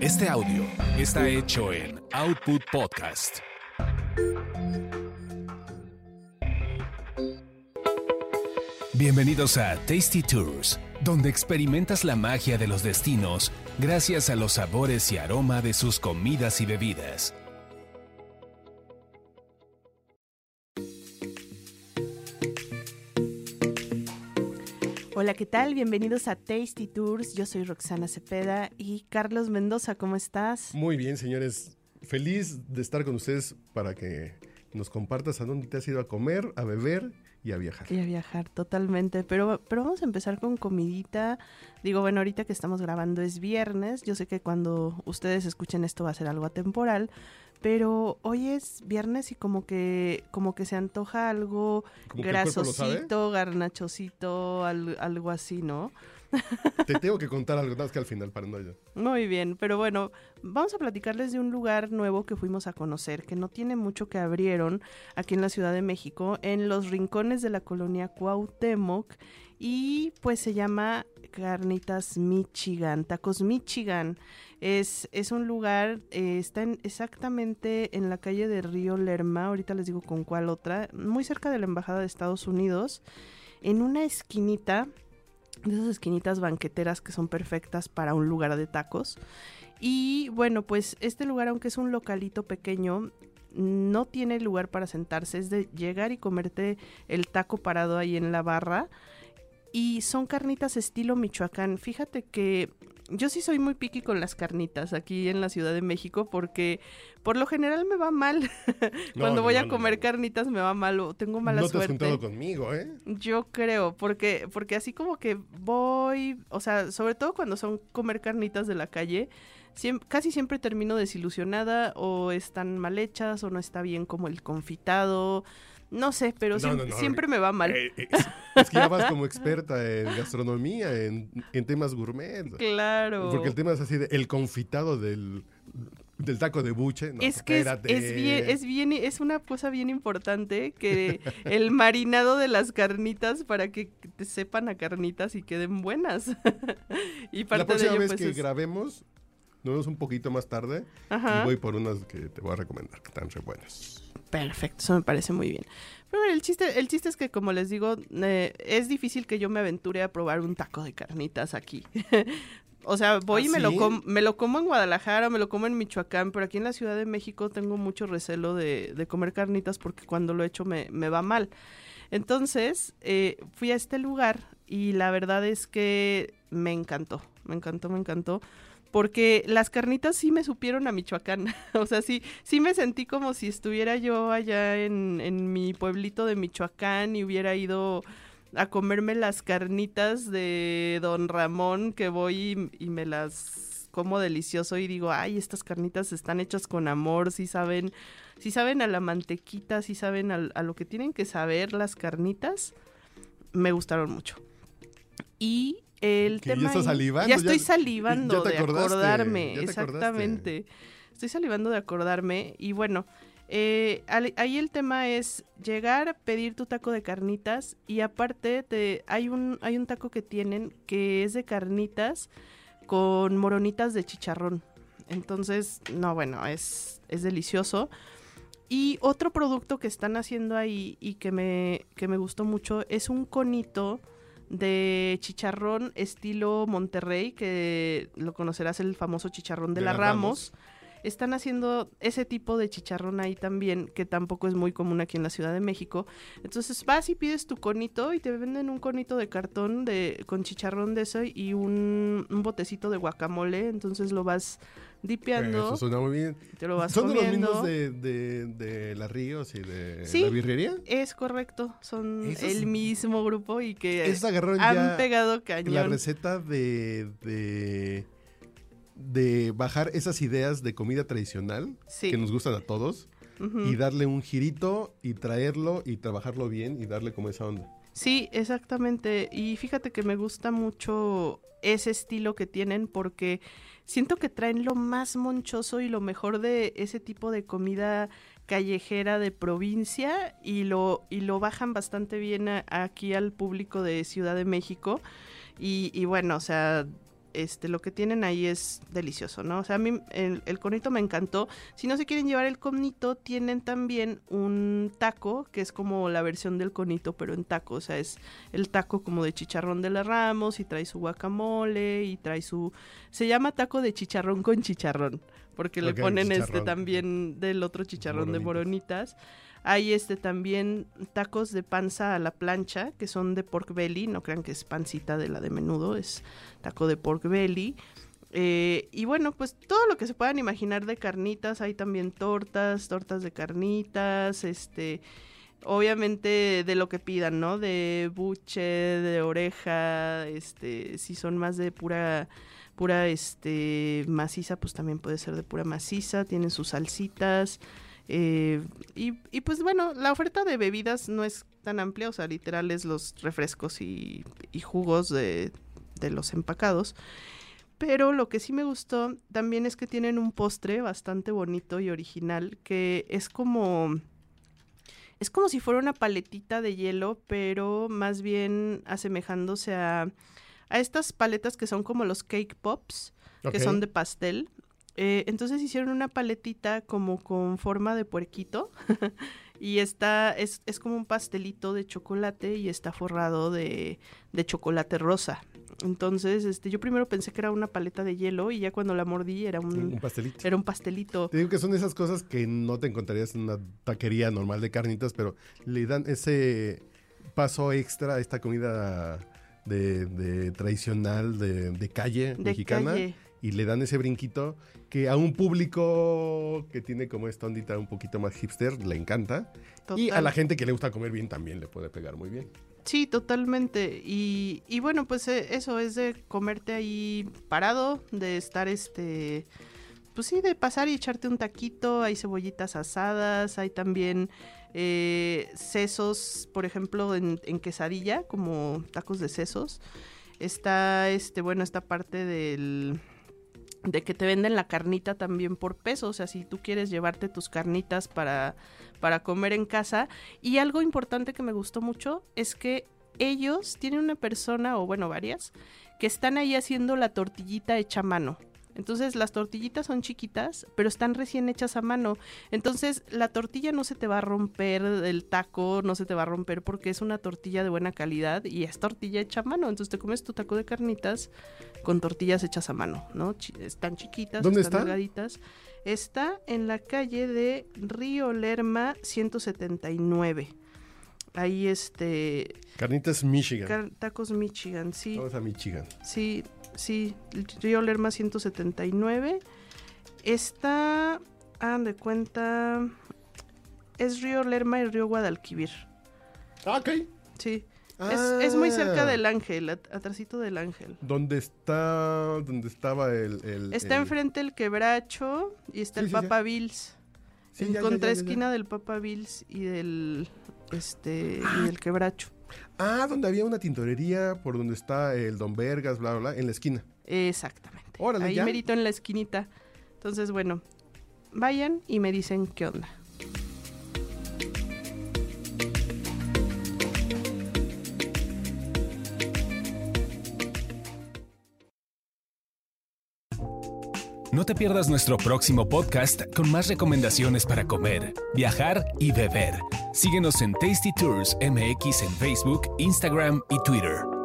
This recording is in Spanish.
Este audio está hecho en Output Podcast. Bienvenidos a Tasty Tours, donde experimentas la magia de los destinos gracias a los sabores y aroma de sus comidas y bebidas. Hola, ¿qué tal? Bienvenidos a Tasty Tours. Yo soy Roxana Cepeda y Carlos Mendoza, ¿cómo estás? Muy bien, señores. Feliz de estar con ustedes para que nos compartas a dónde te has ido a comer, a beber y a viajar. Y a viajar, totalmente. Pero, pero vamos a empezar con comidita. Digo, bueno, ahorita que estamos grabando es viernes. Yo sé que cuando ustedes escuchen esto va a ser algo atemporal. Pero hoy es viernes y como que, como que se antoja algo Como grasosito, garnachosito, al- algo así, ¿no? Te tengo que contar algo, más que al final, para no ya. Muy bien, pero bueno, vamos a platicarles de un lugar nuevo que fuimos a conocer, que no tiene mucho que abrieron aquí en la Ciudad de México, en los rincones de la colonia Cuauhtémoc, y pues se llama Carnitas Michigan, Tacos Michigan. Es, es un lugar, eh, está en- exactamente en la calle de Río Lerma, ahorita les digo con cuál otra, muy cerca de la Embajada de Estados Unidos, en una esquinita de esas esquinitas banqueteras que son perfectas para un lugar de tacos. Y bueno, pues este lugar, aunque es un localito pequeño, no tiene lugar para sentarse. Es de llegar y comerte el taco parado ahí en la barra. Y son carnitas estilo Michoacán. Fíjate que yo sí soy muy piqui con las carnitas aquí en la Ciudad de México porque por lo general me va mal. Cuando no, voy no, a comer no. carnitas me va mal o tengo mala no te has suerte. juntado conmigo, ¿eh? Yo creo, porque, porque así como que voy, o sea, sobre todo cuando son comer carnitas de la calle, siem- casi siempre termino desilusionada o están mal hechas o no está bien como el confitado, no sé, pero No, siem- no, no, siempre me va mal. Eh, eh, es, es que ya vas como experta en gastronomía, en, en temas gourmet. claro. Porque el tema es así de el confitado del, del taco de buche. No, es que es, es bien, es bien, es una cosa bien importante que el marinado de las carnitas para que te sepan a carnitas y queden buenas. y parte La próxima de ello, vez pues, que grabemos, nos vemos un poquito más tarde Ajá. y voy por unas que te voy a recomendar, que están re buenas. Perfecto, eso me parece muy bien. Pero bueno, el chiste, el chiste es que, como les digo, eh, es difícil que yo me aventure a probar un taco de carnitas aquí. o sea, voy ¿Ah, y me, lo com- me lo como en Guadalajara, me lo como en Michoacán, pero aquí en la Ciudad de México tengo mucho recelo de, de comer carnitas porque cuando lo he hecho me, me va mal. Entonces, eh, fui a este lugar y la verdad es que me encantó, me encantó, me encantó. Porque las carnitas sí me supieron a Michoacán. o sea, sí, sí me sentí como si estuviera yo allá en, en mi pueblito de Michoacán y hubiera ido a comerme las carnitas de Don Ramón que voy y, me las como delicioso y digo, ay, estas carnitas están hechas con amor, sí saben, sí saben a la mantequita, sí saben al- a, lo que tienen que saber las carnitas. Me gustaron mucho. Y el Que ya tema estás ahí- salivando, Ya ya- estoy salivando ya de acordarme, ya acordaste. exactamente. Estoy salivando de acordarme y bueno, eh, al- ahí el tema es llegar, pedir tu taco de carnitas y aparte te, hay, un, hay un taco que tienen que es de carnitas con moronitas de chicharrón. Entonces, no, bueno, es, es delicioso. Y otro producto que están haciendo ahí y que me, que me gustó mucho es un conito de chicharrón estilo Monterrey, que lo conocerás el famoso chicharrón de, De la la Ramos. Están haciendo ese tipo de chicharrón ahí también, que tampoco es muy común aquí en la Ciudad de México. Entonces vas y pides tu conito y te venden un conito de cartón de, con chicharrón de eso y un, un botecito de guacamole. Entonces lo vas dipeando, Eso suena muy bien. te lo vas ¿Son de los mismos de, de, de La Ríos y de Sí. la birrería? Es correcto, son Esos- el mismo grupo y que han ya pegado cañón. la receta de, de, de bajar esas ideas de comida tradicional Sí. que nos gustan a todos y darle un girito y traerlo y trabajarlo bien y darle como esa onda. Sí, exactamente. Y fíjate que me gusta mucho ese estilo que tienen porque siento que traen lo más monchoso y lo mejor de ese tipo de comida callejera de provincia y lo, y lo bajan bastante bien aquí al público de Ciudad de México. Y, y bueno, o sea, este, lo que tienen ahí es delicioso, ¿no? O sea, a mí el, el, conito me encantó. Si no se quieren llevar el conito, tienen también un taco, que es como la versión del conito, pero en taco. O sea, es el taco como de chicharrón de la Ramos y trae su guacamole y trae su... Se llama taco de chicharrón con chicharrón, porque le ponen este también del otro chicharrón de moronitas. Hay este también tacos de panza a la plancha, que son de pork belly, no crean que es pancita de la de menudo, es taco de pork belly. Eh, y bueno, pues todo lo que se puedan imaginar de carnitas, hay también tortas, tortas de carnitas, este, obviamente de lo que pidan, ¿no? De buche, de oreja, este, si son más de pura pura este maciza, pues también puede ser de pura maciza, tienen sus salsitas, eh, y, pues bueno, la oferta de bebidas no es tan amplia, o sea, literal es los refrescos y, jugos de, los empacados. Pero lo que sí me gustó también es que tienen un postre bastante bonito y original, que es como... Es como si fuera una paletita de hielo, pero más bien asemejándose a, a estas paletas que son como los cake pops, que son de pastel. Eh, entonces hicieron una paletita como con forma de puerquito y está, es, es, como un pastelito de chocolate y está forrado de, de, chocolate rosa. Entonces, este, yo primero pensé que era una paleta de hielo y ya cuando la mordí era un, un pastelito. Era un pastelito. Te digo que son esas cosas que no te encontrarías en una taquería normal de carnitas, pero le dan ese paso extra a esta comida de, tradicional de, calle mexicana. Y le dan ese brinquito que a un público que tiene como esta ondita un poquito más hipster le encanta. Y a la gente que le gusta comer bien también le puede pegar muy bien. Sí, totalmente. Y, y bueno, pues eh, eso es de comerte ahí parado, de estar este, pues sí, de pasar y echarte un taquito, hay cebollitas asadas, hay también eh, sesos, por ejemplo, en, quesadilla, como tacos de sesos. Está, este, bueno, esta parte del de que te venden la carnita también por peso, o sea, si tú quieres llevarte tus carnitas para, para comer en casa. Y algo importante que me gustó mucho es que ellos tienen una persona, o bueno, varias, que están ahí haciendo la tortillita hecha a mano. Entonces las tortillitas son chiquitas, pero están recién hechas a mano. Entonces la tortilla no se te va a romper, el taco no se te va a romper porque es una tortilla de buena calidad y es tortilla hecha a mano. Entonces te comes tu taco de carnitas con tortillas hechas a mano, ¿no? están chiquitas, ¿Dónde están está? delgaditas. Está en la calle de Río Lerma 179 ahí este carnitas Michigan tacos Michigan sí vamos a Michigan sí sí, Río Lerma 179. Está, hagan de cuenta, es Río Lerma y Río Guadalquivir. Ah, ok. Sí. Es, muy cerca ah. del Ángel, atrásito del Ángel. ¿Dónde está, dónde estaba el, está enfrente el Quebracho y está el Papa Bills. Sí, Encontré esquina del Papa Bills y del, este, y ah. del Quebracho. Ah, donde había una tintorería por donde está el Don Vergas, bla, bla, bla, en la esquina. Exactamente. Ahí merito en la esquinita. Entonces, bueno, vayan y me dicen qué onda. No te pierdas nuestro próximo podcast con más recomendaciones para comer, viajar y beber. Síguenos en Tasty Tours MX en Facebook, Instagram y Twitter.